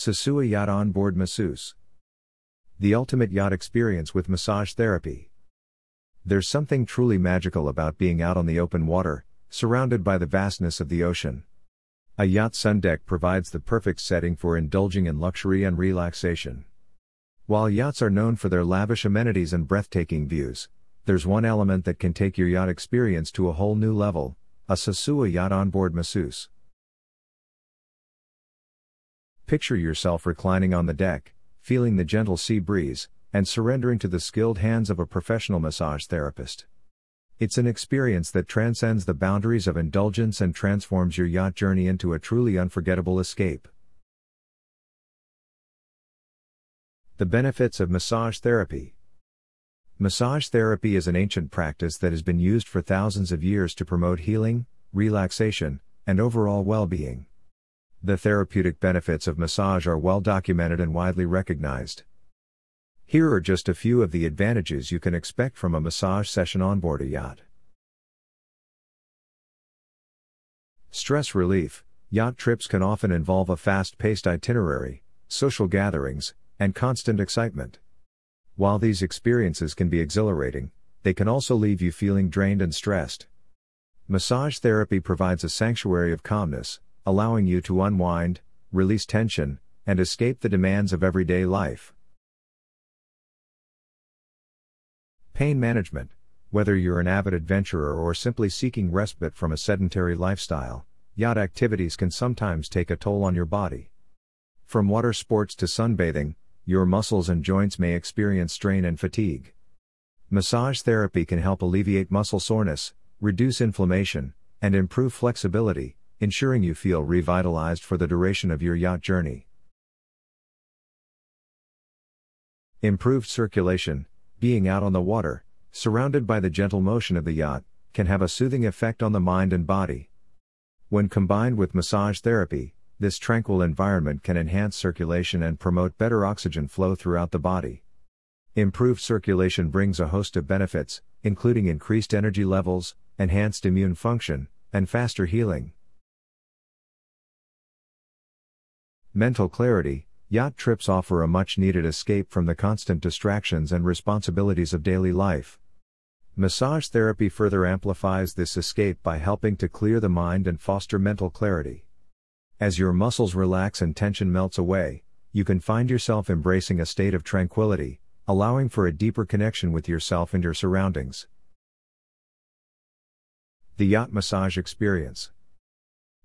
Sosua Yacht Onboard Masseuse. The ultimate yacht experience with massage therapy. There's something truly magical about being out on the open water, surrounded by the vastness of the ocean. A yacht sun deck provides the perfect setting for indulging in luxury and relaxation. While yachts are known for their lavish amenities and breathtaking views, there's one element that can take your yacht experience to a whole new level a Sosua Yacht Onboard Masseuse. Picture yourself reclining on the deck, feeling the gentle sea breeze, and surrendering to the skilled hands of a professional massage therapist. It's an experience that transcends the boundaries of indulgence and transforms your yacht journey into a truly unforgettable escape. The benefits of massage therapy. Massage therapy is an ancient practice that has been used for thousands of years to promote healing, relaxation, and overall well being. The therapeutic benefits of massage are well documented and widely recognized. Here are just a few of the advantages you can expect from a massage session on board a yacht. Stress relief Yacht trips can often involve a fast paced itinerary, social gatherings, and constant excitement. While these experiences can be exhilarating, they can also leave you feeling drained and stressed. Massage therapy provides a sanctuary of calmness, allowing you to unwind, release tension, and escape the demands of everyday life. Pain management. Whether you're an avid adventurer or simply seeking respite from a sedentary lifestyle, yacht activities can sometimes take a toll on your body. From water sports to sunbathing, your muscles and joints may experience strain and fatigue. Massage therapy can help alleviate muscle soreness, reduce inflammation, and improve flexibility, ensuring you feel revitalized for the duration of your yacht journey. Improved circulation, being out on the water, surrounded by the gentle motion of the yacht, can have a soothing effect on the mind and body. When combined with massage therapy, this tranquil environment can enhance circulation and promote better oxygen flow throughout the body. Improved circulation brings a host of benefits, including increased energy levels, enhanced immune function, and faster healing. Mental clarity Yacht trips offer a much needed escape from the constant distractions and responsibilities of daily life. Massage therapy further amplifies this escape by helping to clear the mind and foster mental clarity. As your muscles relax and tension melts away, you can find yourself embracing a state of tranquility, allowing for a deeper connection with yourself and your surroundings. The Yacht Massage Experience.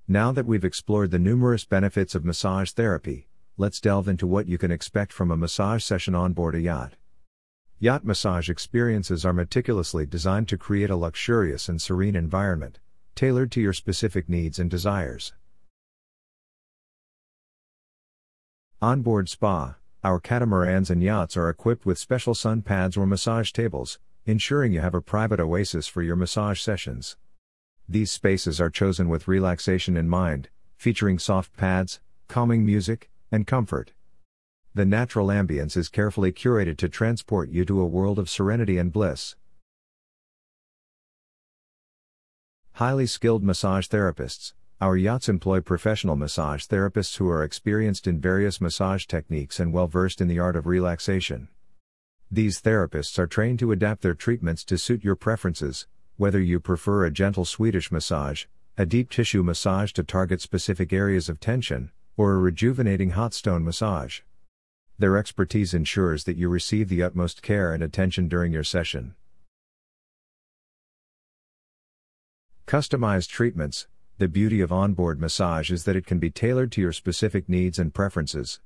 Now that we've explored the numerous benefits of massage therapy, let's delve into what you can expect from a massage session on board a yacht. Yacht massage experiences are meticulously designed to create a luxurious and serene environment, tailored to your specific needs and desires. Onboard spa, our catamarans and yachts are equipped with special sun pads or massage tables, ensuring you have a private oasis for your massage sessions. These spaces are chosen with relaxation in mind, featuring soft pads, calming music, and comfort. The natural ambience is carefully curated to transport you to a world of serenity and bliss. Highly skilled massage therapists, our yachts employ professional massage therapists who are experienced in various massage techniques and well versed in the art of relaxation. These therapists are trained to adapt their treatments to suit your preferences, whether you prefer a gentle Swedish massage, a deep tissue massage to target specific areas of tension, or a rejuvenating hot stone massage. Their expertise ensures that you receive the utmost care and attention during your session. Customized treatments the beauty of onboard massage is that it can be tailored to your specific needs and preferences.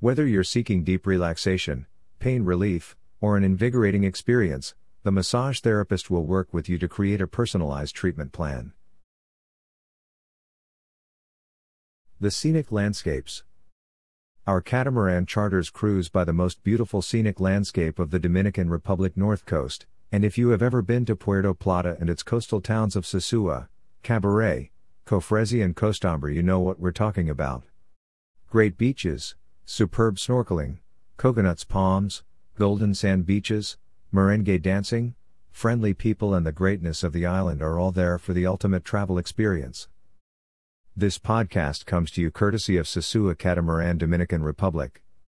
Whether you're seeking deep relaxation, pain relief, or an invigorating experience, the massage therapist will work with you to create a personalized treatment plan. The Scenic Landscapes Our catamaran charters cruise by the most beautiful scenic landscape of the Dominican Republic north coast, and if you have ever been to Puerto Plata and its coastal towns of Sosua, Cabarete, Cofresi and Costambar you know what we're talking about. Great beaches, superb snorkeling, coconuts palms, golden sand beaches, merengue dancing, friendly people and the greatness of the island are all there for the ultimate travel experience. This podcast comes to you courtesy of Sosua Catamaran Dominican Republic,